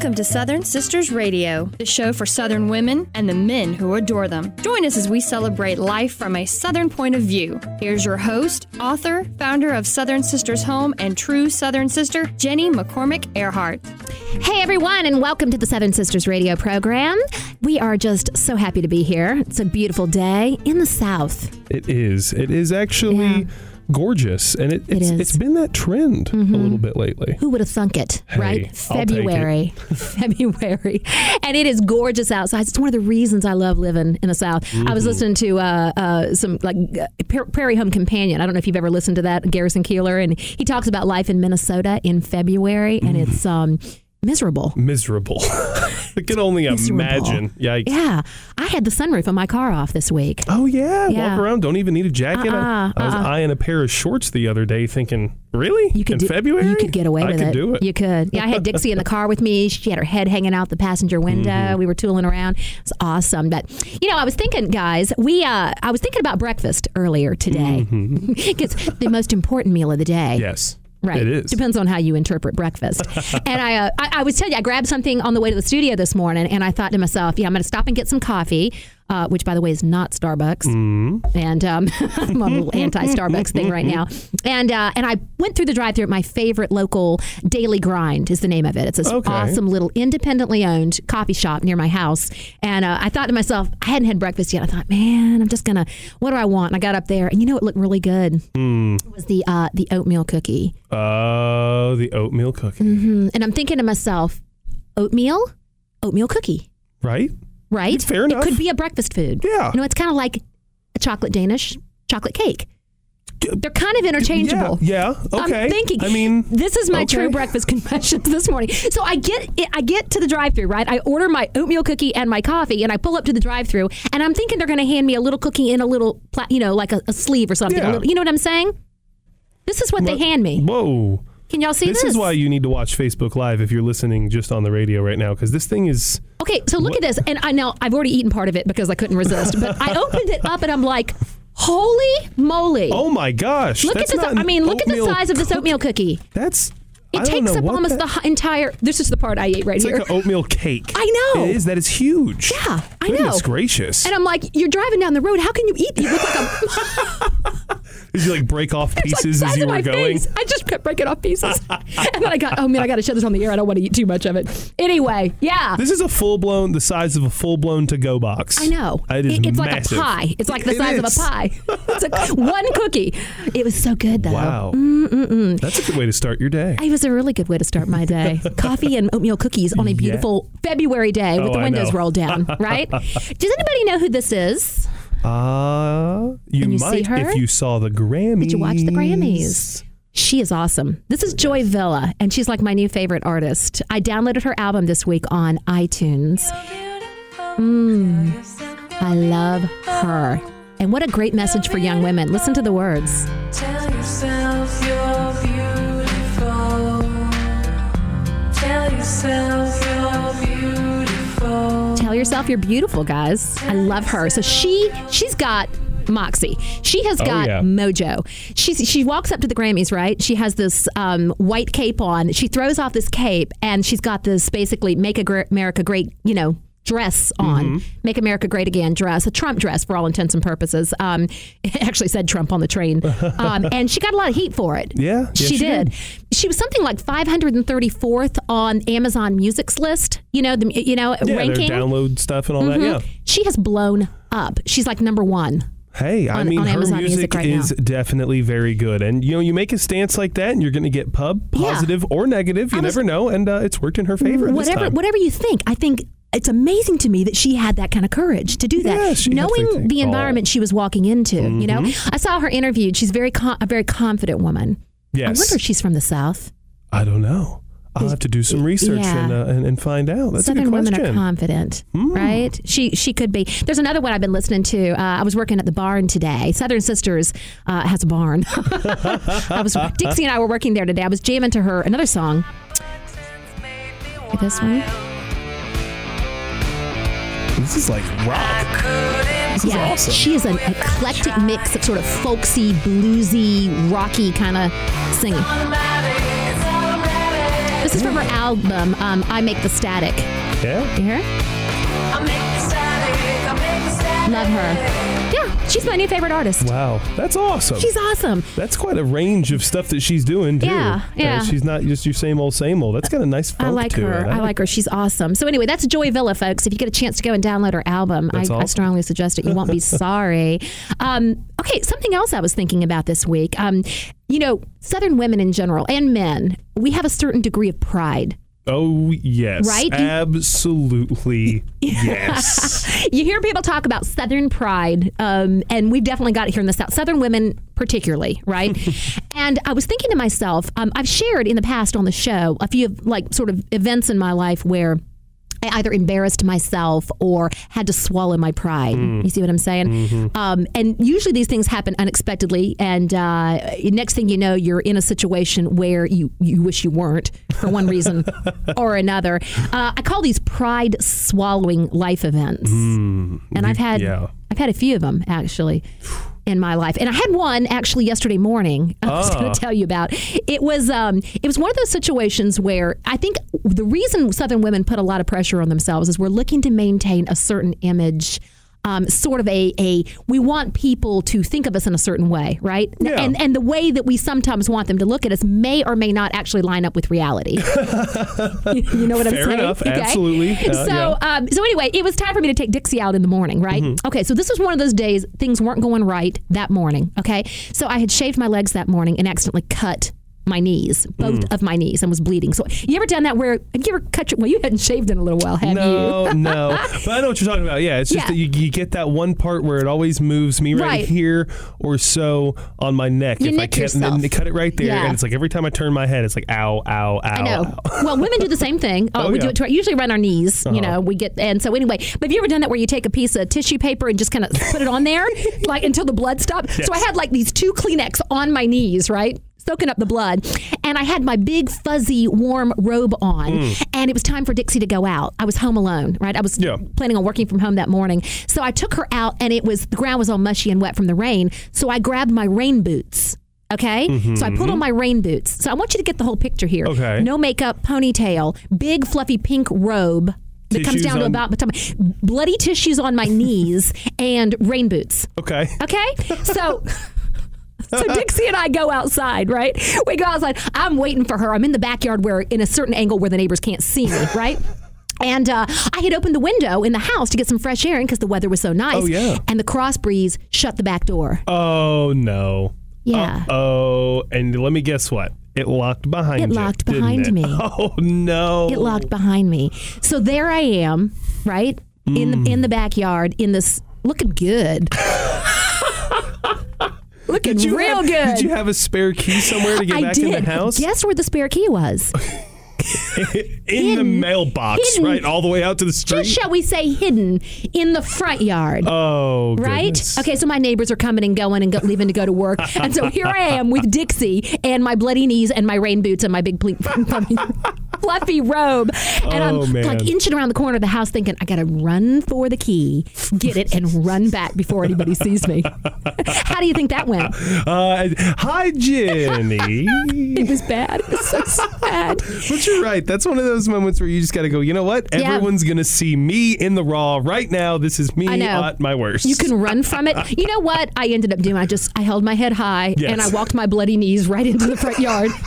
Welcome to Southern Sisters Radio, the show for Southern women and the men who adore them. Join us as we celebrate life from a Southern point of view. Here's your host, author, founder of Southern Sisters Home, and true Southern sister, Jenny McCormick Earhart. Hey everyone, and welcome to the Southern Sisters Radio program. We are just so happy to be here. It's a beautiful day in the South. It is. It is actually Yeah. Gorgeous, and it, it's. Mm-hmm. it's been that trend a little bit lately. Who would have thunk it, Hey, right? Take it. February. February. And it is gorgeous outside. It's one of the reasons I love living in the South. I Mm-hmm. was listening to uh, uh, some like uh, Prairie Home Companion. I don't know if you've ever listened to that, Garrison Keillor, and he talks about life in Minnesota in February, and Mm. it's um, miserable. Miserable. I can only Miserable. imagine. Yikes. Yeah. I had the sunroof on my car off this week. Oh yeah. Yeah. walk around. Don't even need a jacket. I- Uh-uh, I was uh-uh. eyeing a pair of shorts the other day, thinking, really? You could in do, February? You could get away I with could it. do it. You could. Yeah, I had Dixie in the car with me. She had her head hanging out the passenger window. Mm-hmm. We were tooling around. It's awesome. But you know, I was thinking, guys, we uh, I was thinking about breakfast earlier today. it's the most important meal of the day. Mm-hmm. yes. Right. It is. Depends on how you interpret breakfast. and I, uh, I, I was telling you, I grabbed something on the way to the studio this morning, and I thought to myself, yeah, I'm going to stop and get some coffee, uh, which, by the way, is not Starbucks. Mm-hmm. And um, I'm on a little anti-Starbucks thing right now. And uh, and I went through the drive-through at my favorite local Daily Grind is the name of it. It's this Okay. awesome little independently owned coffee shop near my house. And uh, I thought to myself, I hadn't had breakfast yet. I thought, man, I'm just gonna. What do I want? And I got up there, and you know, it looked really good. Hmm. It was the uh, the oatmeal cookie. Oh, the oatmeal cookie. Mm, And I'm thinking to myself, oatmeal, oatmeal cookie, Right? Right? Fair enough. It could be a breakfast food. Yeah. You know, it's kind of like a chocolate Danish chocolate cake. They're kind of interchangeable. Yeah. yeah. Okay. I'm thinking. I mean, this is my okay. true breakfast confessions this morning. So I get I get to the drive-through, right? I order my oatmeal cookie and my coffee, and I pull up to the drive-through, and I'm thinking they're going to hand me a little cookie in a little, pla- you know, like a, a sleeve or something. A Yeah. little- you know what I'm saying? This is what they hand me. Whoa. Can y'all see this? This is why you need to watch Facebook Live if you're listening just on the radio right now, because this thing is. Okay, so look at this, and I know I've already eaten part of it because I couldn't resist. But I opened it up, and I'm like, "Holy moly! Oh my gosh! look at this! I mean, look at the size of this oatmeal cookie. That's. I It takes up almost that- the entire. This is the part I ate right It's here. It's like an oatmeal cake. I know. It is. That is huge. Yeah, I Goodness know. Goodness gracious. and I'm like, you're driving down the road. How can you eat? You look like a Did you like break off like pieces size as you were going? face. I just kept breaking off pieces, and then I got. Oh man, I got to shut this on the air. I don't want to eat too much of it. Anyway, yeah. This is a full blown, the size of a full blown to go box. I know. It is It- it's massive. like a pie. It's like the It size is. of a pie. It's a, one cookie. It was so good though. Wow. That's a good way to start your day. It was a really good way to start my day. Coffee and oatmeal cookies on a beautiful February day with Oh, the windows rolled down, right? Does anybody know who this is? Uh, you Can you see might her? if you saw the Grammys. Did you watch the Grammys? She is awesome. This is Joy Villa, and she's like my new favorite artist. I downloaded her album this week on iTunes. Mm, I love her. And what a great message for young women. Listen to the words. Yourself you're beautiful. Tell yourself you're beautiful, guys. I love her. So she she's got moxie. She has Oh, got yeah. mojo. She's she walks up to the Grammys, right? She has this um, white cape on. She throws off this cape, and she's got this basically "Make America Great," you know. Dress on, Mm-hmm. make America great again. Dress, a Trump dress for all intents and purposes. Um, it actually said Trump on the train, um, and she got a lot of heat for it. Yeah, yeah, she, she did. did. She was something like 534th on Amazon Music's list. You know the you know Yeah, ranking. their download stuff and all that. Yeah. She has blown up. She's like number one. Hey, I On- mean, on her Amazon music, Music right is definitely very good, and you know, you make a stance like that, and you're going to get pub Yeah. positive or negative. You was- never know, and uh, it's worked in her favor. whatever whatever you think, I think it's amazing to me that she had that kind of courage to do that, Yeah, knowing the environment she was walking into. You know, Mm-hmm. I saw her interviewed. She's very con- a very confident woman. Yes, I wonder if she's from the South. I don't know. I'll have to do some research Yeah. and, uh, and and find out. That's Southern women are confident, Hmm. right? She she could be. There's another one I've been listening to. Uh, I was working at the barn today. Southern Sisters uh, has a barn. I was Dixie and I were working there today. I was jamming to her another song. This one. This is like rock. This is yeah, awesome. she is an eclectic mix of sort of folksy, bluesy, rocky kind of singing. This is from her album, um, I Make the Static. Yeah. You hear? I make the static, I make the static. Love her. Yeah, she's my new favorite artist. Wow, that's awesome. She's awesome. that's quite a range of stuff that she's doing too. Yeah, Uh, yeah. she's not just your same old, same old. That's got a nice I like to her. it. I like her. She's awesome. So anyway, that's Joy Villa, folks. If you get a chance to go and download her album, I, That's I strongly suggest it. You won't be sorry. Um, okay, something else I was thinking about this week. Um, you know, Southern women in general and men, we have a certain degree of pride. Oh yes, Right? Absolutely yes. You hear people talk about Southern pride, um, and we've definitely got it here in the South. Southern women, particularly, right? and I was thinking to myself, um, I've shared in the past on the show a few of, like sort of events in my life where. I either embarrassed myself or had to swallow my pride. You see what I'm saying? Um, and usually these things happen unexpectedly, and uh, next thing you know, you're in a situation where you you wish you weren't for one reason or another. Uh, I call these pride swallowing life events, and I've had yeah. I've had a few of them actually in my life, and I had one actually yesterday morning. I was going Ah. to tell you about. It was um, it was one of those situations where I think the reason Southern women put a lot of pressure on themselves is we're looking to maintain a certain image. Um, sort of a, a we want people to think of us in a certain way, right? Yeah. And and the way that we sometimes want them to look at us may or may not actually line up with reality. you know what I'm Fair saying? enough. Absolutely. Uh, so, yeah. um, so anyway, it was time for me to take Dixie out in the morning, right? Mm-hmm. Okay, so this was one of those days things weren't going right that morning. Okay, so I had shaved my legs that morning and accidentally cut my knees, both Mm. of my knees, and was bleeding. So, you ever done that? Where have you ever cut your? Well, you hadn't shaved in a little while, have you? No, no. But I know what you're talking about. Yeah, it's just Yeah. that you, you get that one part where it always moves me right, Right. here or so on my neck. You if I can't, and then yourself. they cut it right there, Yeah. and it's like every time I turn my head, it's like ow, ow, ow. I know. ow. well, women do the same thing. Oh, Oh, we do it to our, usually around our knees. You Uh-huh. know, we get and so anyway. But have you ever done that where you take a piece of tissue paper and just kind of put it on there, like until the blood stops? So I had like these two Kleenex on my knees, right? Soaking up the blood, and I had my big fuzzy warm robe on, Mm. and it was time for Dixie to go out. I was home alone, right? I was Yeah. planning on working from home that morning, so I took her out, and it was the ground was all mushy and wet from the rain. So I grabbed my rain boots. Okay, so I put on my rain boots. So I want you to get the whole picture here. Mm-hmm. Okay. No makeup, ponytail, big fluffy pink robe that comes down to about the top, bloody tissues on my knees, and rain boots. Okay. Okay, so. So Dixie and I go outside, right? We go outside. I'm waiting for her. I'm in the backyard where, in a certain angle where the neighbors can't see me, right? And uh, I had opened the window in the house to get some fresh air in because the weather was so nice. Oh, yeah. And the cross breeze shut the back door. Oh no. Yeah. Oh, and let me guess what? It locked behind me. It you. locked behind it? me. Oh no. It locked behind me. So there I am, right in the in the backyard in this looking good. Looking Did you real have, good. Did you have a spare key somewhere to get I back did. in the house? Guess where the spare key was? in the mailbox, Hidden. right, all the way out to the street. Just shall we say hidden in the front yard. oh, Right? goodness. Okay, so my neighbors are coming and going and go, leaving to go to work. and so here I am with Dixie and my bloody knees and my rain boots and my big ple- fluffy robe. And Oh, I'm man. like inching around the corner of the house thinking, I got to run for the key, get it, and run back before anybody sees me. How do you think that went? Uh, hi, Jenny. It was bad. It was so sad. but you're right. That's one of those moments where you just got to go. You know what? Yeah. Everyone's gonna see me in the raw right now. This is me at my worst. You can run from it. You know what I ended up doing? I just I held my head high Yes. and I walked my bloody knees right into the front yard.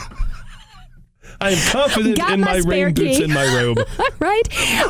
I am confident Got in my my, rain boots and my robe. right?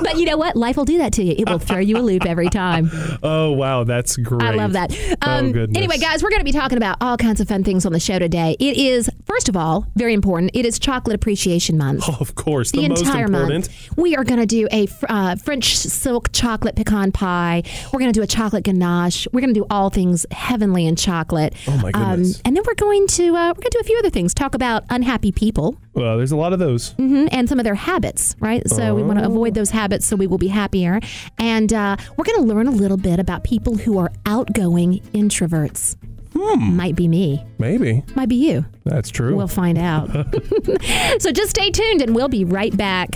But you know what? Life will do that to you. It will throw you a loop every time. Oh wow, that's great. I love that. Um, oh goodness. anyway, guys, we're going to be talking about all kinds of fun things on the show today. It is, first of all, very important. It is Chocolate Appreciation Month. Oh, of course, the, the most entire important. month. We are going to do a uh, French silk chocolate pecan pie. We're going to do a chocolate ganache. We're going to do all things heavenly in chocolate. Oh, my goodness. Um, and then we're going to uh, we're going to do a few other things. Talk about unhappy people Well, there's a lot of those. mhm, and some of their habits. Right. So we want to avoid those habits so we will be happier. And uh, we're going to learn a little bit about people who are outgoing introverts. Hmm. Might be me. Maybe Might be you. that's true. We'll find out. so just stay tuned and we'll be right back.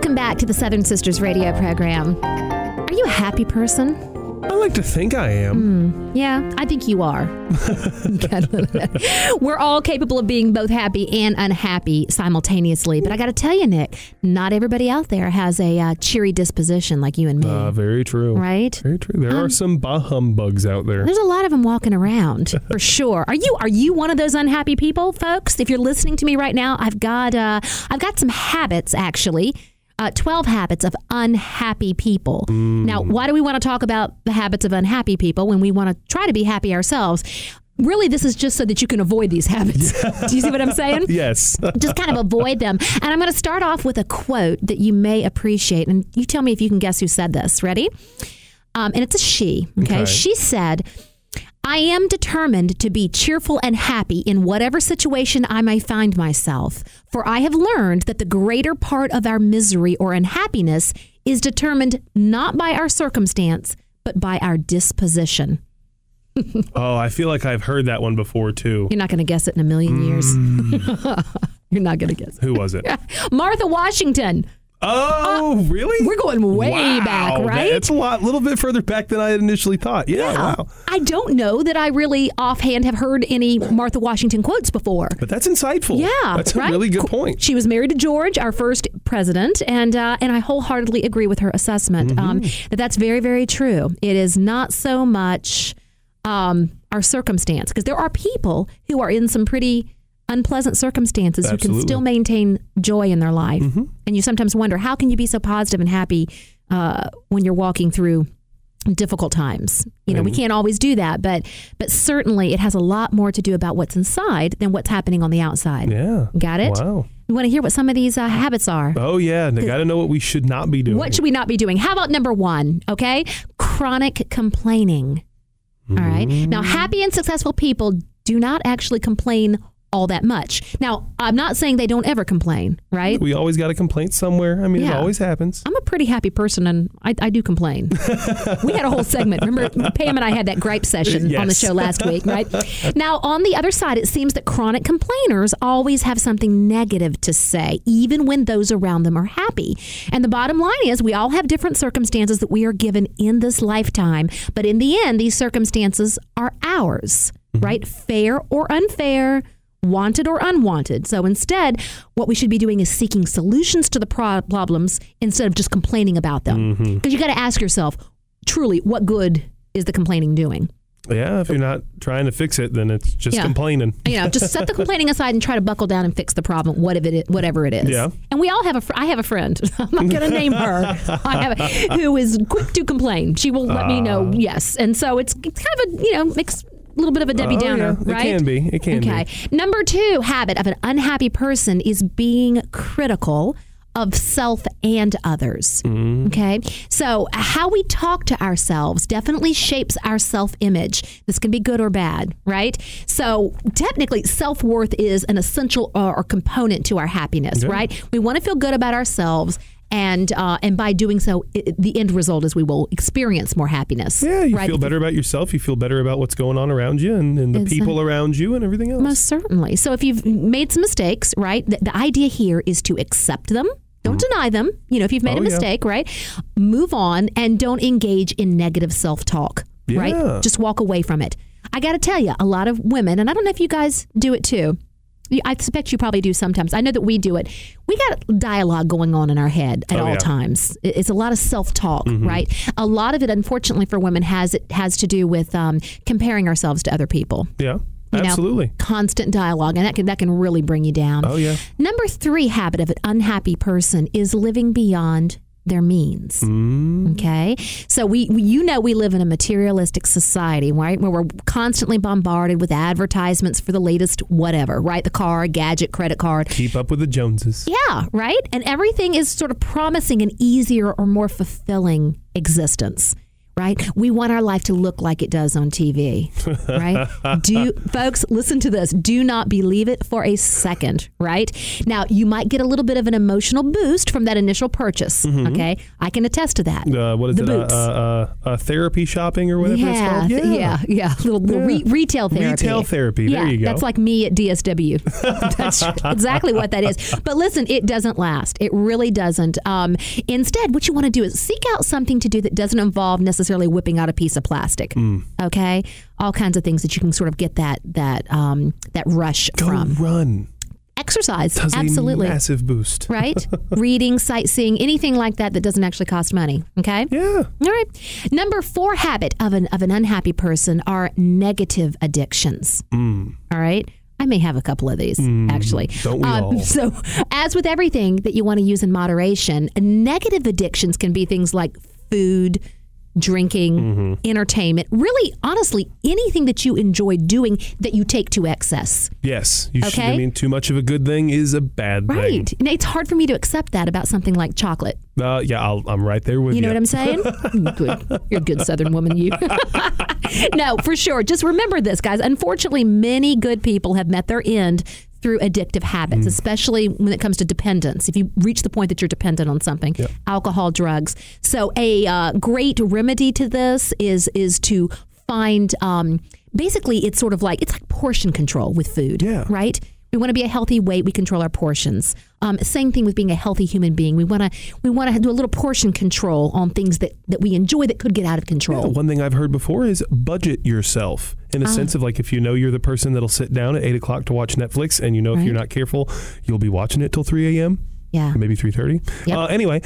Welcome back to the Southern Sisters radio program. Are you a happy person? I like to think I am. Yeah, I think you are. We're all capable of being both happy and unhappy simultaneously. But I got to tell you, Nick, not everybody out there has a uh, cheery disposition like you and me. Uh, very true. right? Very true. There are some bah humbugs out there. There's a lot of them walking around for sure. Are you are you one of those unhappy people, folks? If you're listening to me right now, I've got uh, I've got some habits actually. Uh, 12 habits of unhappy people. Now, why do we want to talk about the habits of unhappy people when we want to try to be happy ourselves? Really, this is just so that you can avoid these habits. do you see what I'm saying? Yes. just kind of avoid them. And I'm going to start off with a quote that you may appreciate. And you tell me if you can guess who said this. Ready? Um, and it's a she. Okay? Okay. She said, I am determined to be cheerful and happy in whatever situation I may find myself, for I have learned that the greater part of our misery or unhappiness is determined not by our circumstance, but by our disposition. Oh, I feel like I've heard that one before too. You're not going to guess it in a million years. Mm. You're not going to guess. It. Who was it? Martha Washington. Oh, really? We're going way Wow, back, right? It's a lot, little bit further back than I had initially thought. Yeah, wow. I don't know that I really offhand have heard any Martha Washington quotes before. But that's insightful. Yeah, that's a right? really good point. She was married to George, our first president, and uh, and I wholeheartedly agree with her assessment um, Mm-hmm. that that's very very true. It is not so much um, our circumstance because there are people who are in some pretty unpleasant circumstances who can still maintain joy in their life, Mm-hmm. and you sometimes wonder how can you be so positive and happy uh, when you're walking through difficult times. You know, we can't always do that, but but certainly it has a lot more to do about what's inside than what's happening on the outside. Yeah. Got it? Wow. You want to hear what some of these uh, habits are? Oh yeah, got to know what we should not be doing. What should we not be doing? How about number one? Okay, chronic complaining. All right. Now, happy and successful people do not actually complain all that much. Now, I'm not saying they don't ever complain, right? we always got a complaint somewhere. I mean, it always happens. I'm a pretty happy person and I, I do complain. we had a whole segment. Remember, Pam and I had that gripe session on the show last week, right? Now, on the other side, it seems that chronic complainers always have something negative to say, even when those around them are happy. And the bottom line is, we all have different circumstances that we are given in this lifetime, but in the end, these circumstances are ours, mm-hmm. right? Fair or unfair wanted or unwanted. So instead, what we should be doing is seeking solutions to the pro- problems instead of just complaining about them. Mm-hmm. Because you got to ask yourself, truly, what good is the complaining doing? Yeah, if you're not trying to fix it, then it's just Yeah. complaining. You know, just set the complaining aside and try to buckle down and fix the problem, whatever it, whatever it is. Yeah. And we all have a. Fr- I have a friend. I'm not going to name her. I have a, who is quick to complain. She will let me know. Ah. Yes, and so it's, it's kind of a you know mix. A little bit of a Debbie Oh, Downer, yeah, it right? can be. It can okay. Number two habit of an unhappy person is being critical of self and others. Mm-hmm. Okay. So, how we talk to ourselves definitely shapes our self image. This can be good or bad, right? So, technically, self worth is an essential uh, or component to our happiness, Yeah. right? We want to feel good about ourselves. And uh, and by doing so, i the end result is we will experience more happiness. Yeah, you right? feel better about yourself. You feel better about what's going on around you and, and the people around you and everything else. Most certainly. So if you've made some mistakes, right, the, the idea here is to accept them. Don't deny them. You know, if you've made Oh, a yeah. mistake, right, move on and don't engage in negative self talk, Yeah. right? Just walk away from it. I got to tell you, a lot of women, and I don't know if you guys do it too. I suspect you probably do sometimes. I know that we do it. We got dialogue going on in our head at Oh, all yeah. times. It's a lot of self talk, right? A lot of it, unfortunately, for women has it has to do with um, comparing ourselves to other people yeah, you know, absolutely. constant dialogue, and that can that can really bring you down. Oh, yeah. Number three habit of an unhappy person is living beyond their means. Mm. Okay, so we, we you know we live in a materialistic society, right? Where we're constantly bombarded with advertisements for the latest whatever, right? The car, gadget, credit card. Keep up with the Joneses. Yeah, right? And everything is sort of promising an easier or more fulfilling existence. Right? We want our life to look like it does on TV, right? Do folks listen to this? Do not believe it for a second, right? Now you might get a little bit of an emotional boost from that initial purchase. Okay, I can attest to that. Uh, what is the it? Uh, boots. uh, uh, uh, therapy shopping or whatever it's yeah, called? th- yeah, yeah, Little, little re- retail therapy. Retail therapy. There Yeah, you go. that's like me at DSW. that's exactly what that is. But listen, it doesn't last. It really doesn't. Um, instead, what you want to do is seek out something to do that doesn't involve necessarily whipping out a piece of plastic. Mm. Okay, all kinds of things that you can sort of get that that um, that rush Go from. run. Exercise, Does absolutely. a massive boost. Right? Reading, sightseeing, anything like that that doesn't actually cost money. Okay. Yeah. All right. Number four habit of an of an unhappy person are negative addictions. All right. I may have a couple of these actually. Um, don't we all? So, as with everything that you want to use in moderation, negative addictions can be things like food, drinking, Mm-hmm. entertainment. Really, honestly, anything that you enjoy doing that you take to excess. Yes. You should. Okay. I mean, too much of a good thing is a bad Right. thing. And it's hard for me to accept that about something like chocolate. Uh, yeah, I'll, I'm right there with you. You know what I'm saying? good. You're a good Southern woman, you. no, for sure. Just remember this, guys. Unfortunately, many good people have met their end through addictive habits, especially when it comes to dependence. If you reach the point that you're dependent on something, alcohol, drugs. So, a uh, great remedy to this is is to find. Um, basically, it's sort of like it's like portion control with food. Yeah. Right. We want to be a healthy weight. We control our portions. Um, same thing with being a healthy human being. We want to we want to do a little portion control on things that, that we enjoy that could get out of control. One thing I've heard before is budget yourself in a Ah. sense of like if you know you're the person that'll sit down at eight o'clock to watch Netflix and you know if you're not careful, you'll be watching it till 3 a.m. Yeah. maybe 3.30 Yep. uh, anyway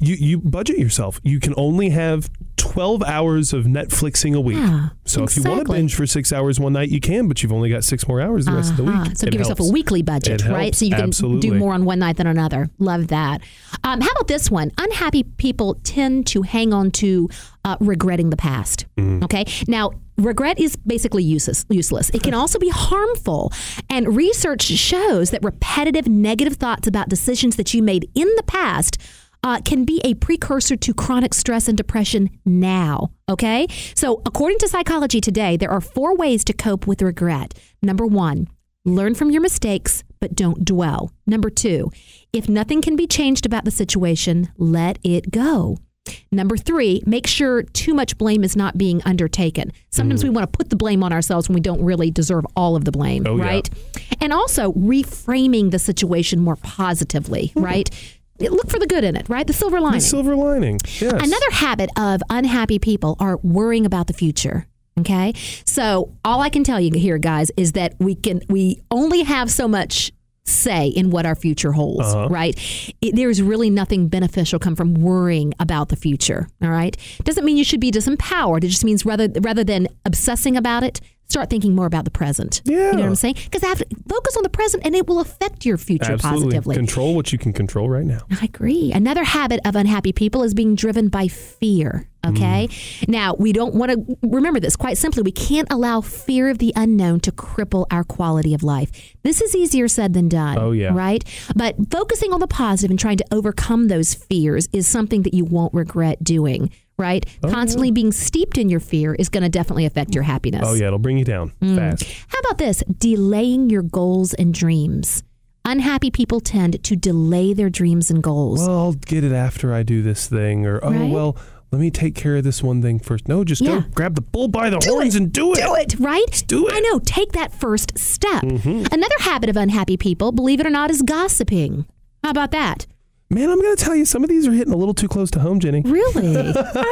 you, you budget yourself you can only have 12 hours of netflixing a week Yeah, so if you want to binge for six hours one night you can but you've only got six more hours the rest of the Uh-huh. week So It give yourself a weekly budget, It right? helps. So you can Absolutely. do more on one night than another. Love that. Um, how about this one? Unhappy people tend to hang on to uh, regretting the past. Mm-hmm. Okay. Now, regret is basically useless. Useless. It can also be harmful, and research shows that repetitive negative thoughts about decisions that you made in the past. Uh, can be a precursor to chronic stress and depression now. Okay? So, according to Psychology Today, there are four ways to cope with regret. Number one, Learn from your mistakes, but don't dwell. Number two, if nothing can be changed about the situation, let it go. Number three, make sure too much blame is not being undertaken. Sometimes we mm-hmm. want to put the blame on ourselves when we don't really deserve all of the blame, Oh, yeah. right? And also reframing the situation more positively, hmm. right? Look for the good in it, right? The silver lining. the silver lining yes Another habit of unhappy people are worrying about the future. Okay. So all I can tell you here, guys, is that we can we only have so much say in what our future holds, Uh-huh. right? It, there's really nothing beneficial come from worrying about the future. All right. Doesn't mean you should be disempowered. It just means rather rather than obsessing about it, start thinking more about the present. Yeah. You know what I'm saying? Because focus on the present and it will affect your future absolutely positively. control what you can control right now I agree. Another habit of unhappy people is being driven by fear. Okay. Mm. Now, we don't want to remember this quite simply. We can't allow fear of the unknown to cripple our quality of life. This is easier said than done. Oh, yeah. Right? But focusing on the positive and trying to overcome those fears is something that you won't regret doing. Right? Constantly being steeped in your fear is going to definitely affect your happiness. oh yeah it'll bring you down Mm. fast How about this? Delaying your goals and dreams. Unhappy people tend to delay their dreams and goals. well i'll get it after i do this thing or oh Right? well let me take care of this one thing first no just Yeah. go grab the bull by the horns and do it Do it, right? do it. Mm-hmm. I know. Take that first step. Another habit of unhappy people, believe it or not, is gossiping. How about that? Man, I'm going to tell you, some of these are hitting a little too close to home, Jenny. Really? Are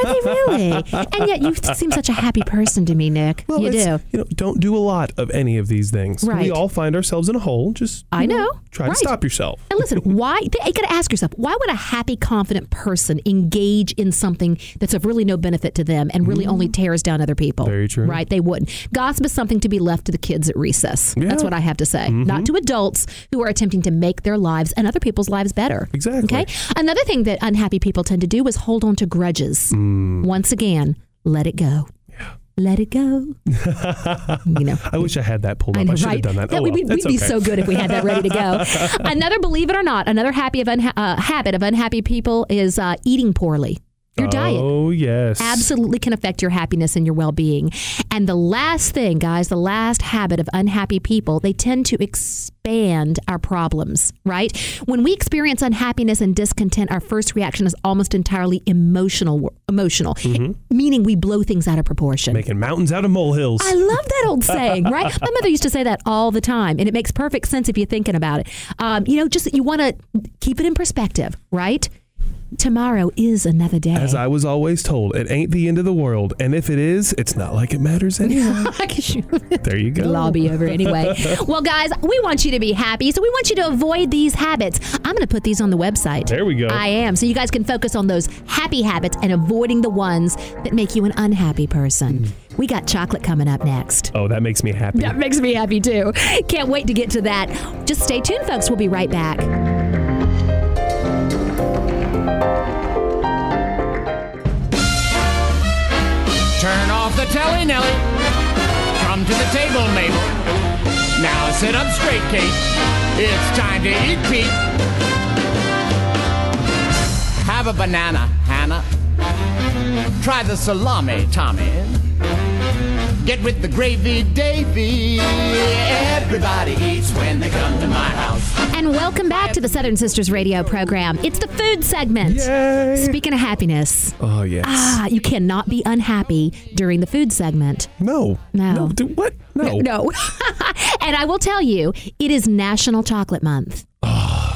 they really? And yet you seem such a happy person to me, Nick. you do. You know, don't do a lot of any of these things. Right. We all find ourselves in a hole. Just I know. Try Right. to stop yourself. And listen, why? You got to ask yourself, why would a happy, confident person engage in something that's of really no benefit to them and really only tears down other people? Mm. Very true. Right? They wouldn't. Gossip is something to be left to the kids at recess. Yeah. Mm-hmm. That's what I have to say. Not to adults who are attempting to make their lives and other people's lives better. Exactly. Okay. Another thing that unhappy people tend to do is hold on to grudges. Mm. Once again, let it go. Let it go. you know. I wish I had that pulled up. I, know, should right? have done that. Yeah, oh, we- well. we'd, we'd It's be so good if we had that ready to go. another, believe it or not, another happy of unha- uh, habit of unhappy people is uh, eating poorly. Your diet Oh yes. absolutely can affect your happiness and your well being. And the last thing, guys, the last habit of unhappy people, they tend to expand our problems, right? When we experience unhappiness and discontent, our first reaction is almost entirely emotional, emotional, meaning we blow things out of proportion. Making mountains out of molehills. I love that old saying, right? My mother used to say that all the time, and it makes perfect sense if you're thinking about it. Um, you know, just you want to keep it in perspective, right? Tomorrow is another day. As I was always told, it ain't the end of the world, and if it is, it's not like it matters anyway. there you go. lobby over anyway. well, guys, we want you to be happy, so we want you to avoid these habits. I'm going to put these on the website. There we go. I am. So you guys can focus on those happy habits and avoiding the ones that make you an unhappy person. Mm. We got chocolate coming up next. Oh, that makes me happy. That makes me happy too. Can't wait to get to that. Just stay tuned, folks. We'll be right back. Turn off the telly, Nelly. Come to the table, Mabel. Now sit up straight, Kate. It's time to eat, Pete. Have a banana, Hannah. Try the salami, Tommy. Get with the gravy, Davy. Everybody eats when they come to my house. And welcome back to the Southern Sisters radio program. It's the food segment. Yay. Speaking of happiness, Oh yes. ah, you cannot be unhappy during the food segment. no. No. do- what? No. No. and I will tell you, it is National Chocolate Month.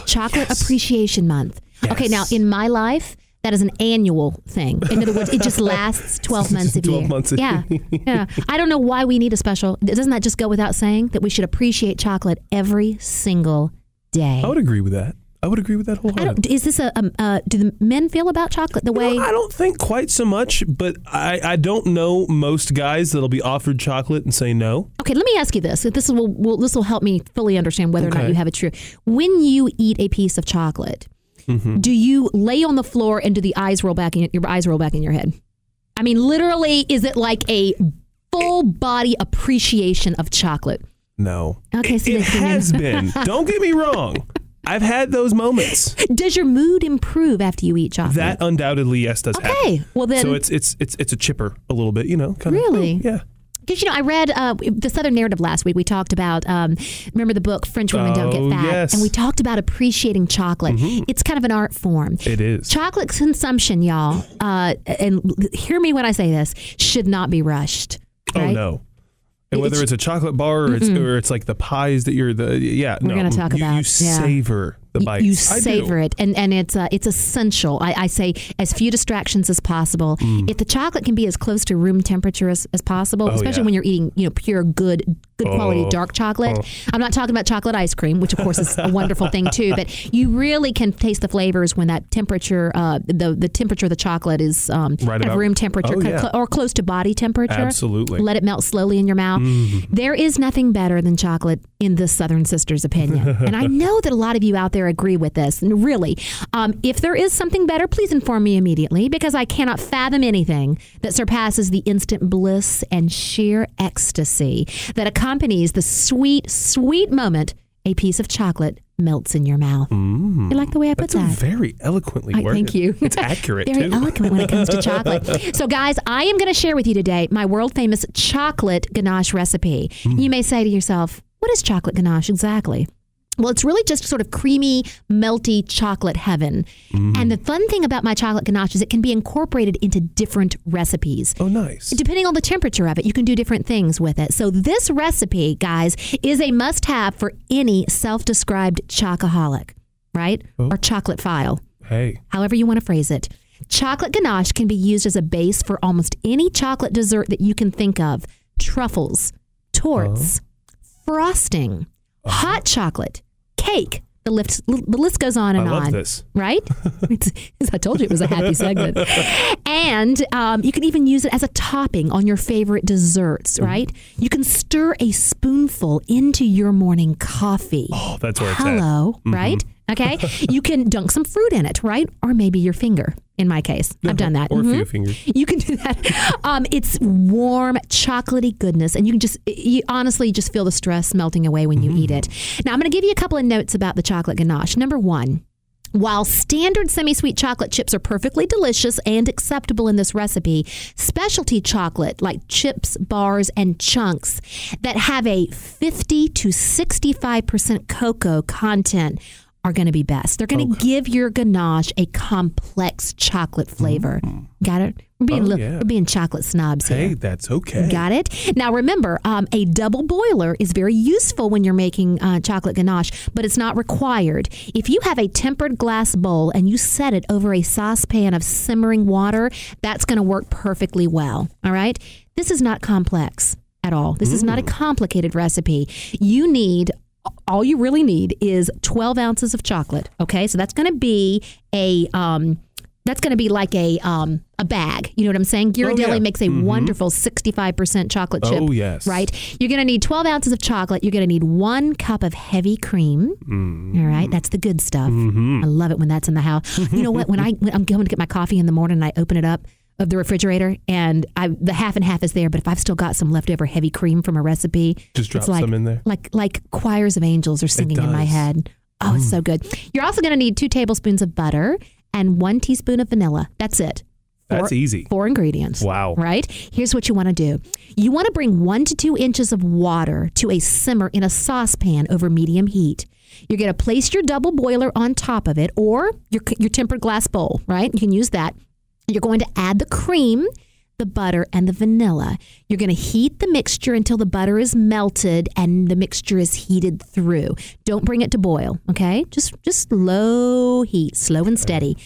Chocolate Appreciation Month. Okay, now in my life, that is an annual thing. In other words, it just lasts 12 months a 12 year. months yeah. yeah. I don't know why we need a special. Doesn't that just go without saying that we should appreciate chocolate every single day? I would agree with that. I would agree with that wholeheartedly. is this a, um, uh, do the men feel about chocolate the way? No, I don't think quite so much, but I, I don't know most guys that'll be offered chocolate and say no. Okay, let me ask you this. This will, will this will help me fully understand whether or not you have it true. When you eat a piece of chocolate, Mm-hmm. do you lay on the floor and do the eyes roll back in your eyes roll back in your head? I mean, literally, is it like a full body appreciation of chocolate? No. Okay, so it can- has been. Don't get me wrong. I've had those moments. Does your mood improve after you eat chocolate? That undoubtedly yes does happen. okay, well then, So it's it's it's it's a chipper a little bit, you know, kind of. Really? yeah. Because you know, I read uh, the Southern Narrative last week. We talked about um, remember the book French Women Don't Get Oh, Fat, yes. Mm-hmm. and we talked about appreciating chocolate. It's kind of an art form. It is. Chocolate consumption, y'all, uh, and hear me when I say this, should not be rushed. Oh no. And whether It's- it's, a chocolate bar or it's mm-hmm. or it's like the pies that you're the yeah We're no gonna mm, talk you, about- you yeah. savor the bites You savor it, and and it's uh, it's essential. I, I say as few distractions as possible. Mm. If the chocolate can be as close to room temperature as, as possible, especially Oh, yeah. when you're eating you know pure good good quality Oh, dark chocolate. I'm not talking about chocolate ice cream, which of course is a wonderful thing too. But you really can taste the flavors when that temperature, uh, the the temperature of the chocolate is um, kind of about- room temperature Oh, co- yeah. cl- or close to body temperature. Absolutely. Let it melt slowly in your mouth. There is nothing better than chocolate, in the Southern Sisters' opinion. and I know that a lot of you out there agree with this. And really, um, if there is something better, please inform me immediately because I cannot fathom anything that surpasses the instant bliss and sheer ecstasy that accompanies the sweet, sweet moment a piece of chocolate melts in your mouth. You like the way I put Mm. That? very eloquently I worded. thank you. It's accurate Very too. eloquent when it comes to chocolate. So, guys, I am going to share with you today my world famous chocolate ganache recipe. Mm. You may say to yourself, what is chocolate ganache exactly? Well, it's really just sort of creamy, melty chocolate heaven. Mm. And the fun thing about my chocolate ganache is it can be incorporated into different recipes. Oh, nice. Depending on the temperature of it, you can do different things with it. So, this recipe, guys, is a must have for any self described chocoholic, right? Oh. Or chocolate file Hey, however you want to phrase it. Chocolate ganache can be used as a base for almost any chocolate dessert that you can think of truffles, tortes, frosting, hot chocolate, cake. The list, the list goes on and I love on. this. Right? I told you it was a happy segment. And um, you can even use it as a topping on your favorite desserts, Mm-hmm. right? You can stir a spoonful into your morning coffee. Oh, that's where it's at. Hello, right? Okay. you can dunk some fruit in it, right? Or maybe your finger. In my case, I've done that. Or a Mhm. few fingers. You can do that. Um, it's warm, chocolatey goodness, and you can just, you honestly just feel the stress melting away when you eat it. Now, I'm going to give you a couple of notes about the chocolate ganache. Number one, While standard semi sweet chocolate chips are perfectly delicious and acceptable in this recipe, specialty chocolate like chips, bars, and chunks that have a 50 to 65% cocoa content are going to be best. They're going to give your ganache a complex chocolate flavor. Got it? We're being, Oh, yeah. we're being chocolate snobs here. Hey, that's okay. Got it? Now remember, um, a double boiler is very useful when you're making uh, chocolate ganache, but it's not required. If you have a tempered glass bowl and you set it over a saucepan of simmering water, that's going to work perfectly well. All right? This is not complex at all. This is not a complicated recipe. You need all you really need is 12 ounces of chocolate. Okay, so that's going to be a um, that's going to be like a um, a bag. You know what I'm saying? Ghirardelli Oh, yeah. makes a wonderful 65% chocolate chip. Oh, yes. Right? You're going to need 12 ounces of chocolate. You're going to need one cup of heavy cream. Mm. All right, that's the good stuff. Mm-hmm. I love it when that's in the house. you know what? When I when I'm going to get my coffee in the morning, and I open it up of the refrigerator, and I the half and half is there. But if I've still got some leftover heavy cream from a recipe, Just drop like, some in there. like like choirs of angels are singing in my. Mm. head. Oh, it's so good. You're also going to need two tablespoons of butter and one teaspoon of vanilla. That's it. That's easy. Four ingredients. Wow. Right? Here's what you want to do you want to bring one to two inches of water to a simmer in a saucepan over medium heat. You're going to place your double boiler on top of it or your, your tempered glass bowl, right? You can use that. You're going to add the cream, the butter, and the vanilla. You're going to heat the mixture until the butter is melted and the mixture is heated through. Don't bring it to boil, okay? Just just low heat, slow and steady.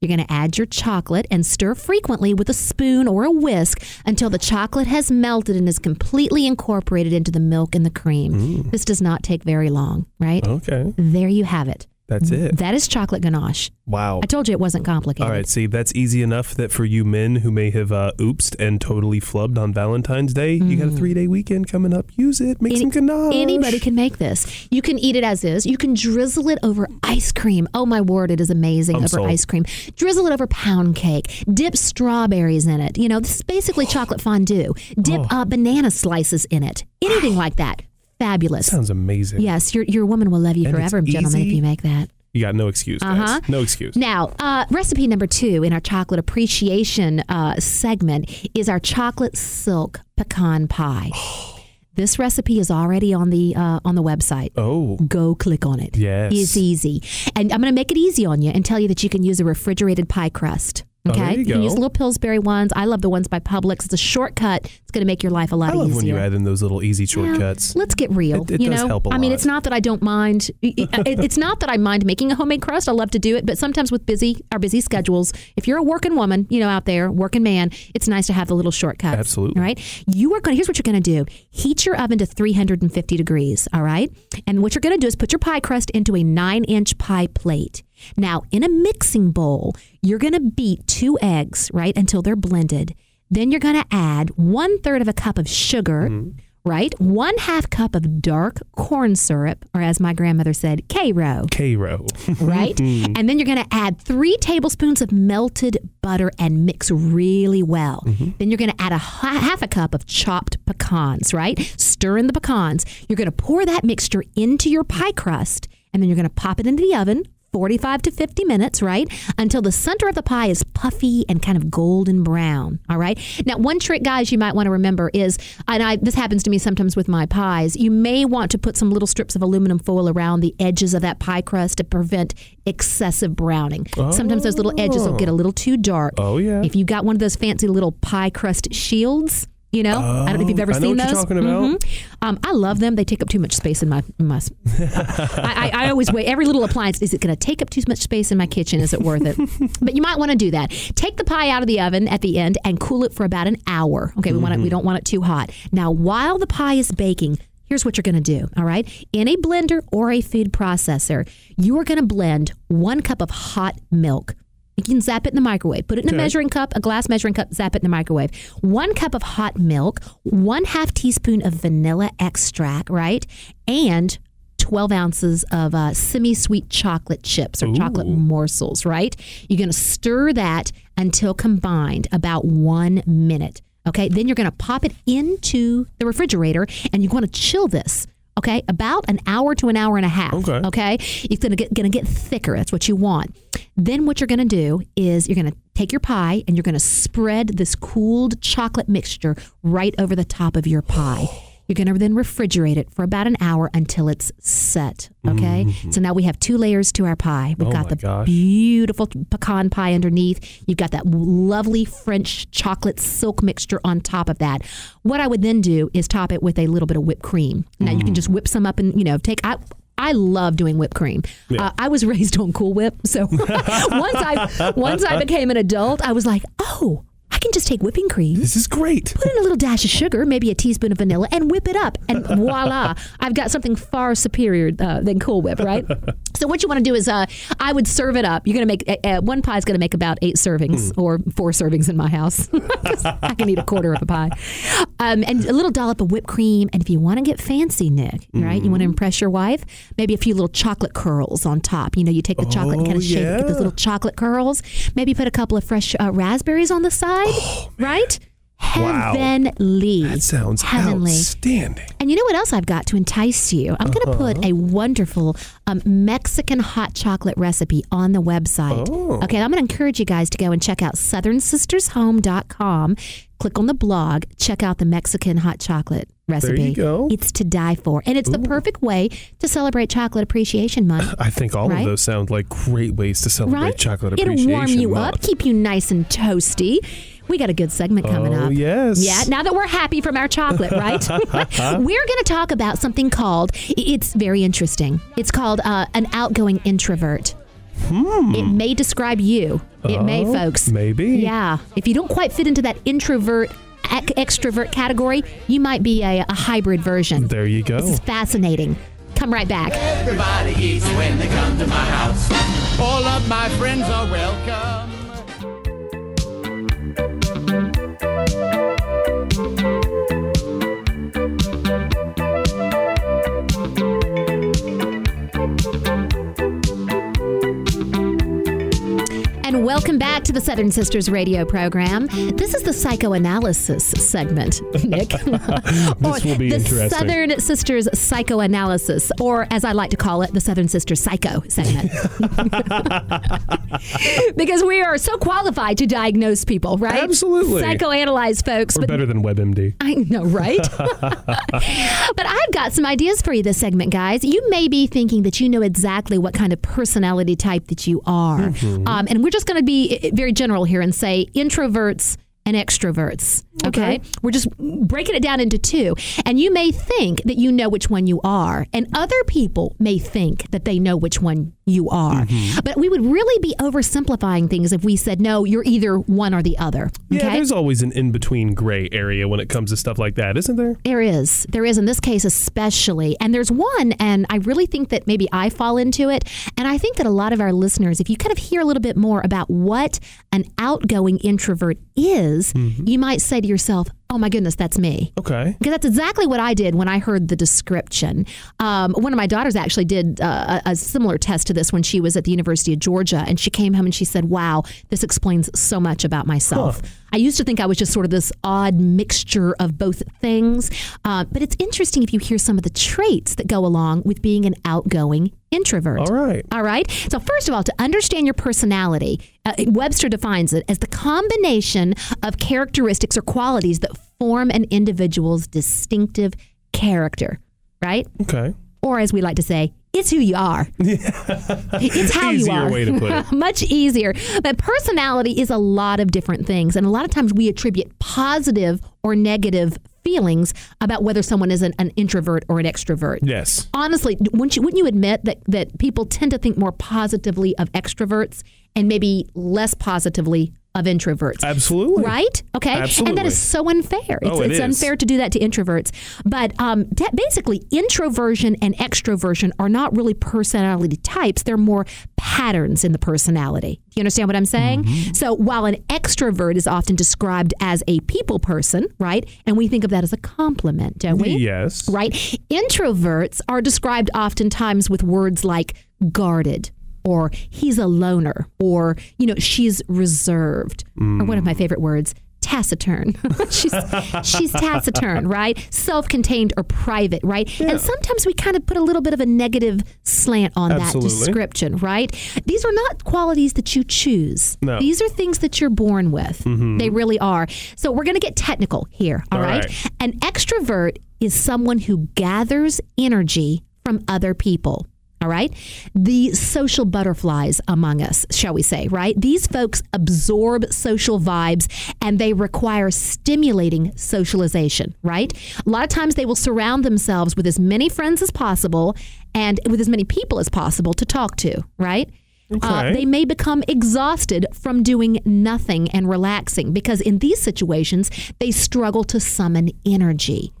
You're going to add your chocolate and stir frequently with a spoon or a whisk until the chocolate has melted and is completely incorporated into the milk and the cream. Mm. This does not take very long, right? Okay. There you have it. That's it. That is chocolate ganache. Wow. I told you it wasn't complicated. All right, see, that's easy enough that for you men who may have uh, oopsed and totally flubbed on Valentine's Day, you got a three day weekend coming up. Use it. Make Mm. Any- some ganache. Anybody can make this. You can eat it as is. You can drizzle it over ice cream. Oh my word, it is amazing I'm over sold. ice cream. Drizzle it over pound cake. Dip strawberries in it. You know, this is basically chocolate fondue. Dip Oh. uh, banana slices in it. Anything like that. Fabulous. Sounds amazing. yes, your your woman will love you And forever, gentlemen, if you make that. You got no excuse, guys. Uh-huh. No excuse. Now, uh, recipe number two in our chocolate appreciation uh, segment is our chocolate silk pecan pie. This recipe is already on the uh, on the website. Oh, Go click on it. Yes. It's easy. And I'm going to make it easy on you and tell you that you can use a refrigerated pie crust. Oh, Okay. there you can go. use little Pillsbury ones. I love the ones by Publix. It's a shortcut. It's going to make your life a lot I love easier. when you add in those little easy shortcuts. Let's get real. It- it you does know, help a I mean, it's not that I don't mind. Uh, it- it's not that I mind making a homemade crust. I love to do it, but sometimes with busy our busy schedules, if you're a working woman, you know, out there, working man, it's nice to have the little shortcuts. Absolutely. Right. You are going. Here's what you're going to do: heat your oven to 350 degrees. All right. And what you're going to do is put your pie crust into a nine-inch pie plate. Now, in a mixing bowl, you're going to beat two eggs, right, until they're blended. Then you're going to add one third of a cup of sugar, mm-hmm. right? One half cup of dark corn syrup, or as my grandmother said, K-Row, Karo. right? Mm. and then you're going to add three tablespoons of melted butter and mix really well. Mm-hmm. Then you're going to add a ha- half a cup of chopped pecans, right? Stir in the pecans. You're going to pour that mixture into your pie crust, and then you're going to pop it into the oven. 45 to 50 minutes, right? Until the center of the pie is puffy and kind of golden brown, all right? Now, one trick, guys, you might want to remember is, and I, this happens to me sometimes with my pies, you may want to put some little strips of aluminum foil around the edges of that pie crust to prevent excessive browning. Sometimes those little edges will get a oh. little too dark. Oh, yeah. If you've got one of those fancy little pie crust shields, you know, I don't know if you've ever Oh, I know seen those. Mhm. Um, I love them. They take up too much space in my. In my I, I, I always weigh every little appliance. Is it going to take up too much space in my kitchen? Is it worth it? but you might want to do that. Take the pie out of the oven at the end and cool it for about an hour. Okay, we want it. We don't want it too hot. Now, while the pie is baking. Here's what you're going to do, all right? In a blender or a food processor, you are going to blend one cup of hot milk. You can zap it in the microwave. Put it in a measuring cup, a glass measuring cup, zap it in the microwave. One cup of hot milk, one half teaspoon of vanilla extract, right? And 12 ounces of uh, semi sweet chocolate chips or chocolate morsels, right? You're going to stir that until combined about one minute. Okay. Then you're going to pop it into the refrigerator and you're going to chill this Okay, about an hour to an hour and a half. Okay. Okay, it's gonna get gonna get thicker. That's what you want. Then what you're gonna do is you're gonna take your pie and you're gonna spread this cooled chocolate mixture right over the top of your pie. Oh. You're going to then refrigerate it for about an hour until it's set. Okay. So now we have two layers to our pie. We've Mm-hmm. Oh got the gosh. beautiful pecan pie underneath. You've got that lovely French chocolate silk mixture on top of that. What I would then do is top it with a little bit of whipped cream. Now you can just whip some up and you know take. I, I love doing whipped cream. Uh, I was raised on Cool Whip, so once I once I became an adult, I was like, oh, just take whipping cream This is great. put in a little dash of sugar, maybe a teaspoon of vanilla, and whip it up. And voila, I've got something far superior uh, than Cool Whip, right? So what you want to do is, uh, I would serve it up. You're going to make uh, one pie is going to make about eight servings or four servings in my house. I can eat a quarter of a pie, um, and a little dollop of whipped cream. And if you want to get fancy, Nick, right? You want to impress your wife, maybe a few little chocolate curls on top. You know, you take the chocolate and kind Oh, of shake it, get those little chocolate curls. Maybe put a couple of fresh uh, raspberries on the side, right? Wow. Heavenly. That sounds heavenly. outstanding. And you know what else I've got to entice you? I'm going to put Uh-huh. a wonderful um, Mexican hot chocolate recipe on the website. Oh. Okay, I'm going to encourage you guys to go and check out southernsistershome.com. Click on the blog, check out the Mexican hot chocolate recipe. There you go. It's to die for. And it's the perfect way to celebrate Chocolate Appreciation Month. I think all Right? of those sound like great ways to celebrate right? chocolate appreciation. It'll warm you up, keep you nice and toasty. We got a good segment coming Oh, up. yes. Yeah, now that we're happy from our chocolate, right? we're going to talk about something called, it's very interesting. It's called uh, an outgoing introvert. Hmm. It may describe you. It may. Oh, folks. maybe. Yeah. If you don't quite fit into that introvert, ec- extrovert category, you might be a, a hybrid version. There you go. This is fascinating. Come right back. Everybody eats when they come to my house. All of my friends are welcome. Welcome back to the Southern Sisters radio program. This is the psychoanalysis segment, Nick. This will be the interesting. Southern Sisters psychoanalysis, or as I like to call it, the Southern Sisters psycho segment. because we are so qualified to diagnose people, right? Absolutely. Psychoanalyze folks. We're but better than WebMD. I know, right? but I've got some ideas for you this segment, guys. You may be thinking that you know exactly what kind of personality type that you are. Mm-hmm. Um, and we're just going to be very general here and say introverts and extroverts. Okay? We're just breaking it down into two. And you may think that you know which one you are, and other people may think that they know which one you are. Mm-hmm. But we would really be oversimplifying things if we said, no, you're either one or the other. Yeah, okay? there's always an in between gray area when it comes to stuff like that, isn't there? There is. There is in this case, especially. And there's one, and I really think that maybe I fall into it. And I think that a lot of our listeners, if you kind of hear a little bit more about what an outgoing introvert is, you might say to yourself, oh my goodness, that's me. Okay. Because that's exactly what I did when I heard the description. Um, one of my daughters actually did uh, a, a similar test to this when she was at the University of Georgia, and she came home and she said, "Wow, this explains so much about myself." I used to think I was just sort of this odd mixture of both things, uh, but it's interesting if you hear some of the traits that go along with being an outgoing introvert. All right. All right. So, first of all, to understand your personality, uh, Webster defines it as the combination of characteristics or qualities that form an individual's distinctive character, right? Okay. Or, as we like to say, it's who you are. it's how you are. way to put it. Much easier. But personality is a lot of different things. And a lot of times we attribute positive or negative feelings about whether someone is an, an introvert or an extrovert Yes. honestly, wouldn't you, wouldn't you admit that, that people tend to think more positively of extroverts and maybe less positively of introverts? Absolutely. Right? Okay. And that is so unfair. It's, Oh, it it's unfair to do that to introverts. But um, t- basically, introversion and extroversion are not really personality types, they're more patterns in the personality. Do you understand what I'm saying? Mm-hmm. So while an extrovert is often described as a people person, right? And we think of that as a compliment, don't we? Yes. right? Introverts are described oftentimes with words like guarded or he's a loner or, you know, she's reserved or one of my mm. favorite words, taciturn. she's she's taciturn, right? Self-contained or private, right? And sometimes we kind of put a little bit of a negative slant on Absolutely. that description, right? These are not qualities that you choose. No. These are things that you're born with. Mm-hmm. They really are. So we're going to get technical here, all All right? right. An extrovert is someone who gathers energy from other people. All right. The social butterflies among us, shall we say, right? These folks absorb social vibes and they require stimulating socialization, right? A lot of times they will surround themselves with as many friends as possible and with as many people as possible to talk to, right? Uh, they may become exhausted from doing nothing and relaxing because in these situations, they struggle to summon energy.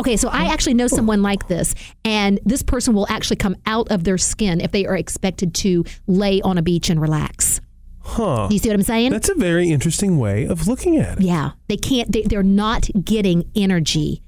Okay, so I oh. actually know oh. someone like this, and this person will actually come out of their skin if they are expected to lay on a beach and relax. Huh. Do you see what I'm saying? That's a very interesting way of looking at it. yeah, they can't. They, they're not getting energy.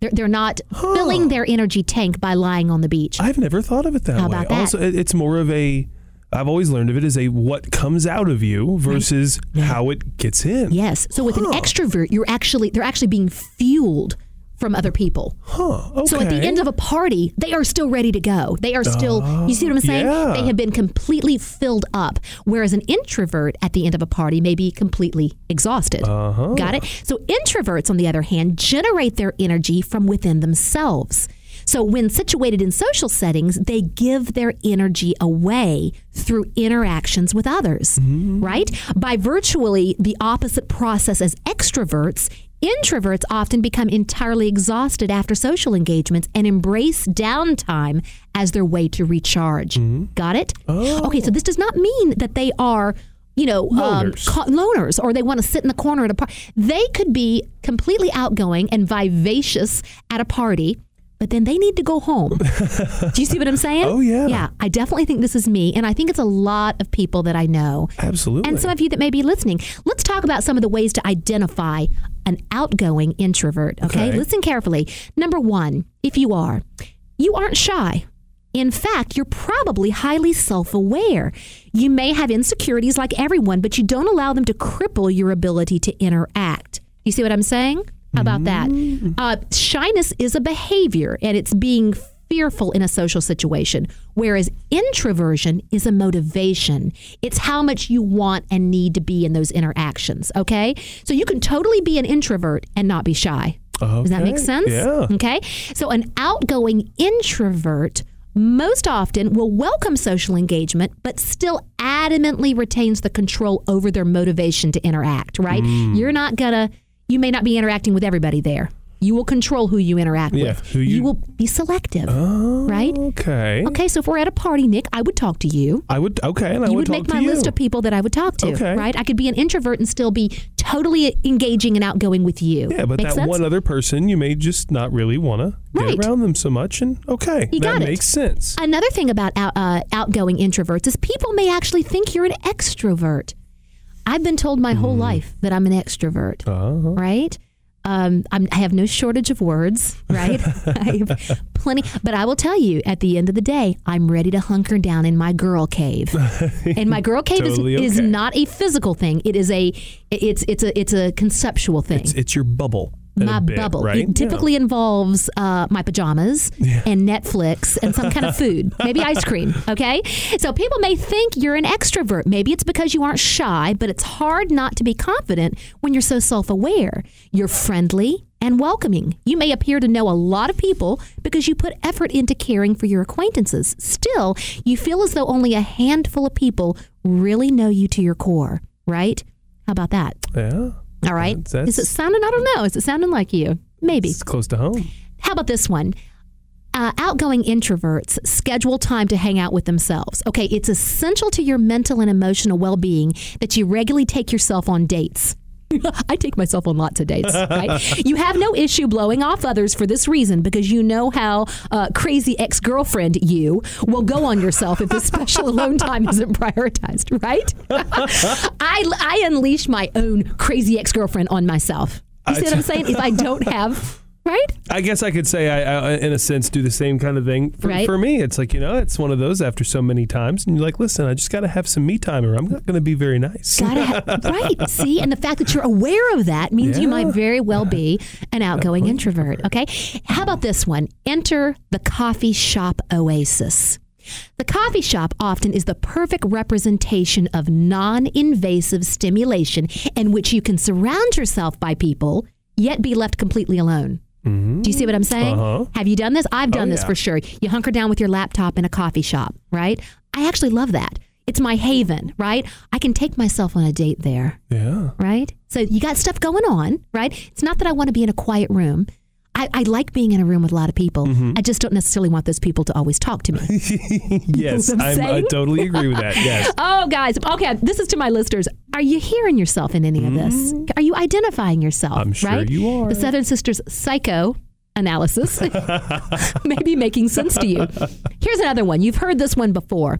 They're, they're not filling their energy tank by lying on the beach. I've never thought of it that How way. about that? Also, it's more of a. I've always learned of it as a what comes out of you versus how it gets in. Yes. So with an extrovert, you're actually they're actually being fueled from other people. Huh. Okay. So at the end of a party, they are still ready to go. They are still, you see what I'm saying? yeah. They have been completely filled up. Whereas an introvert at the end of a party may be completely exhausted. Uh-huh. Got it? So introverts, on the other hand, generate their energy from within themselves. So when situated in social settings, they give their energy away through interactions with others, right? By virtually the opposite process as extroverts, introverts often become entirely exhausted after social engagements and embrace downtime as their way to recharge. Got it? Okay, so this does not mean that they are you know, um, Loners. co- loners, or they want to sit in the corner at a party. They could be completely outgoing and vivacious at a party, but then they need to go home. Do you see what I'm saying? Oh, yeah. Yeah, I definitely think this is me, and I think it's a lot of people that I know. Absolutely. And some of you that may be listening, let's talk about some of the ways to identify an outgoing introvert. Okay? Okay. Listen carefully. Number one, if you are, you aren't shy. In fact, you're probably highly self aware. You may have insecurities like everyone, but you don't allow them to cripple your ability to interact. You see what I'm saying? How about that? Uh, shyness is a behavior and it's being fearful in a social situation, whereas introversion is a motivation. It's how much you want and need to be in those interactions. Okay. So you can totally be an introvert and not be shy. Does that make sense? Yeah. Okay. So an outgoing introvert most often will welcome social engagement, but still adamantly retains the control over their motivation to interact, right? Mm. You're not gonna, you may not be interacting with everybody there. You will control who you interact Yeah, with. who you- you will be selective, Oh, right? okay. Okay, so if we're at a party, Nick, I would talk to you. I would. Okay, and I you would, would make my you. list of people that I would talk to, Okay. right? I could be an introvert and still be totally engaging and outgoing with you. Yeah, but Make that sense? one other person, you may just not really want to Right. get around them so much, and okay, You that makes sense. Another thing about out, uh, outgoing introverts is people may actually think you're an extrovert. I've been told my whole life that I'm an extrovert, Uh-huh. right? Um, I'm, I have no shortage of words, right? I have plenty, but I will tell you, at the end of the day, I'm ready to hunker down in my girl cave. and my girl cave Totally is, is not a physical thing; it is a it's it's a it's a conceptual thing It's, it's your bubble. My bit, bubble. right? It typically involves uh, my pajamas and Netflix and some kind of food, maybe ice cream. Okay. So people may think you're an extrovert. Maybe it's because you aren't shy, but it's hard not to be confident when you're so self aware. You're friendly and welcoming. You may appear to know a lot of people because you put effort into caring for your acquaintances. Still, you feel as though only a handful of people really know you to your core, right? How about that? Yeah, All right. That's- Is it sounding? I don't know. Is it sounding like you? Maybe. it's close to home. How about this one? Uh, outgoing introverts schedule time to hang out with themselves. Okay, it's essential to your mental and emotional well being that you regularly take yourself on dates. I take myself on lots of dates, right? you have no issue blowing off others for this reason because you know how uh, crazy ex girlfriend you will go on yourself if this special alone time isn't prioritized, right? I, I unleash my own crazy ex girlfriend on myself. You see what I'm saying? If I don't have right? I guess I could say I, I, in a sense, do the same kind of thing. For, Right. for me, it's like you know, it's one of those after so many times, and you're like, listen, I just got to have some me time, or I'm not going to be very nice. Gotta ha- right. See, and the fact that you're aware of that means you might very well be an outgoing introvert. Okay. How about this one? Enter the coffee shop oasis. The coffee shop often is the perfect representation of non invasive stimulation in which you can surround yourself by people, yet be left completely alone. Do you see what I'm saying? Uh-huh. Have you done this? I've done Oh, this yeah. for sure. You hunker down with your laptop in a coffee shop, right? I actually love that. It's my haven, right? I can take myself on a date there, yeah. right? So you got stuff going on, right? It's not that I want to be in a quiet room. I, I like being in a room with a lot of people. Mm-hmm. I just don't necessarily want those people to always talk to me. Yes, I totally agree with that. Yes. oh, guys. Okay, this is to my listeners. Are you hearing yourself in any of this? Are you identifying yourself? Mm-hmm. I'm sure right? you are. The Southern Sisters psycho analysis may be making sense to you. Here's another one. You've heard this one before.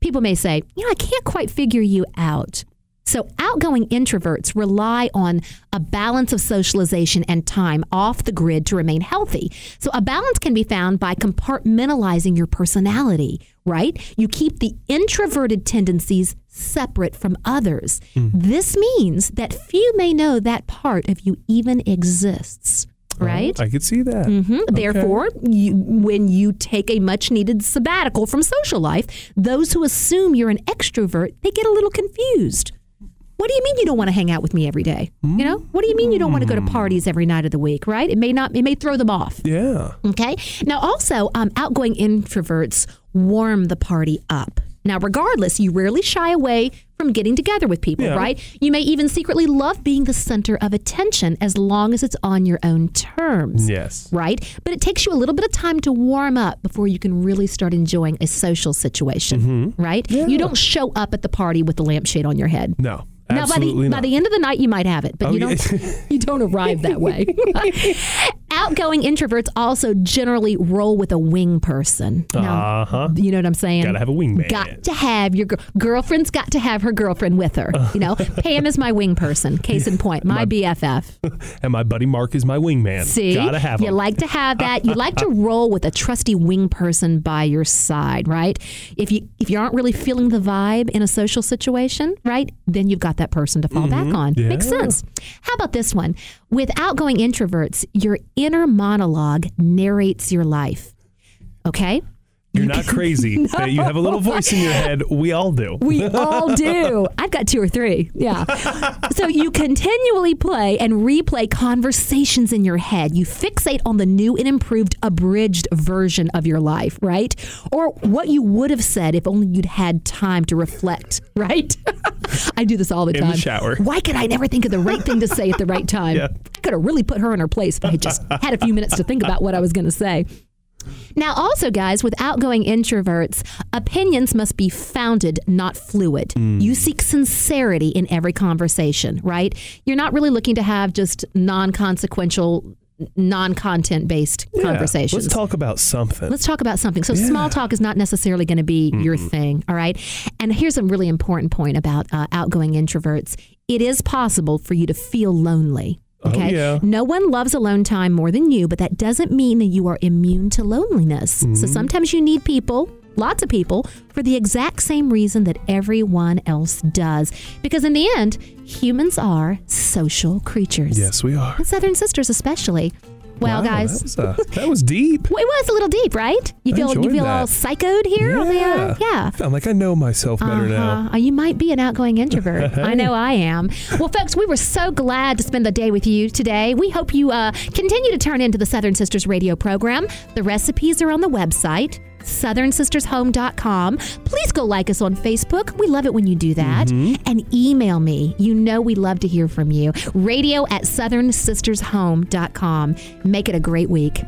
People may say, you know, I can't quite figure you out. So, outgoing introverts rely on a balance of socialization and time off the grid to remain healthy. So, a balance can be found by compartmentalizing your personality, right? You keep the introverted tendencies separate from others. This means that few may know that part of you even exists, right? I could see that. Mm-hmm. Therefore, you, when you take a much needed sabbatical from social life, those who assume you're an extrovert, they get a little confused. What do you mean you don't want to hang out with me every day? You know, what do you mean you don't want to go to parties every night of the week? Right? It may not. It may throw them off. Yeah. Okay. Now, also, um, outgoing introverts warm the party up. Now, regardless, you rarely shy away from getting together with people, Yeah. right? You may even secretly love being the center of attention as long as it's on your own terms Yes. right? But it takes you a little bit of time to warm up before you can really start enjoying a social situation, right? You don't show up at the party with the lampshade on your head. No. Now, by the not. by the end of the night, you might have it, but Oh, you don't. you don't arrive that way. Outgoing introverts also generally roll with a wing person. Uh huh. you know what I'm saying? Gotta have a wingman. Got to have your gir- girlfriend's got to have her girlfriend with her. You know, Pam is my wing person. Case in point, my BFF. And my buddy Mark is my wingman. See, Gotta have you like to have that. You like to roll with a trusty wing person by your side, right? If you if you aren't really feeling the vibe in a social situation, right, then you've got that person to fall back on. Makes Mm-hmm. Sense. How about this one? With outgoing introverts, your inner monologue narrates your life. Okay. You're not crazy. that You have a little voice in your head. We all do. We all do. I've got two or three. Yeah. So you continually play and replay conversations in your head. You fixate on the new and improved abridged version of your life, right? Or what you would have said if only you'd had time to reflect, right? I do this all the In the time. shower. Why could I never think of the right thing to say at the right time? Yeah. I could have really put her in her place if I had just had a few minutes to think about what I was going to say. Now, also, guys, with outgoing introverts, opinions must be founded, not fluid. You seek sincerity in every conversation, right? You're not really looking to have just non consequential, non content based Yeah. conversations. Let's talk about something. Let's talk about something. So, small talk is not necessarily going to be your thing. All right. And here's a really important point about uh, outgoing introverts it is possible for you to feel lonely. Okay. Oh, yeah. No one loves alone time more than you, but that doesn't mean that you are immune to loneliness. So, Mm-hmm. sometimes you need people. Lots of people for the exact same reason that everyone else does. Because in the end, humans are social creatures. yes, we are. And Southern Sisters, especially. Well, Wow, guys, That was, uh, that was deep. well, it was a little deep, right? You I feel you feel that. all psychoed here. on the, uh, yeah. I'm like, I know myself better now. Uh-huh. You might be an outgoing introvert. I know I am. Well, folks, we were so glad to spend the day with you today. We hope you uh, continue to turn into the Southern Sisters radio program. The recipes are on the website. SouthernSistersHome.com. Please go like us on Facebook. We love it when you do that. Mm-hmm. And email me. You know we love to hear from you. Radio at SouthernSistersHome.com. Make it a great week.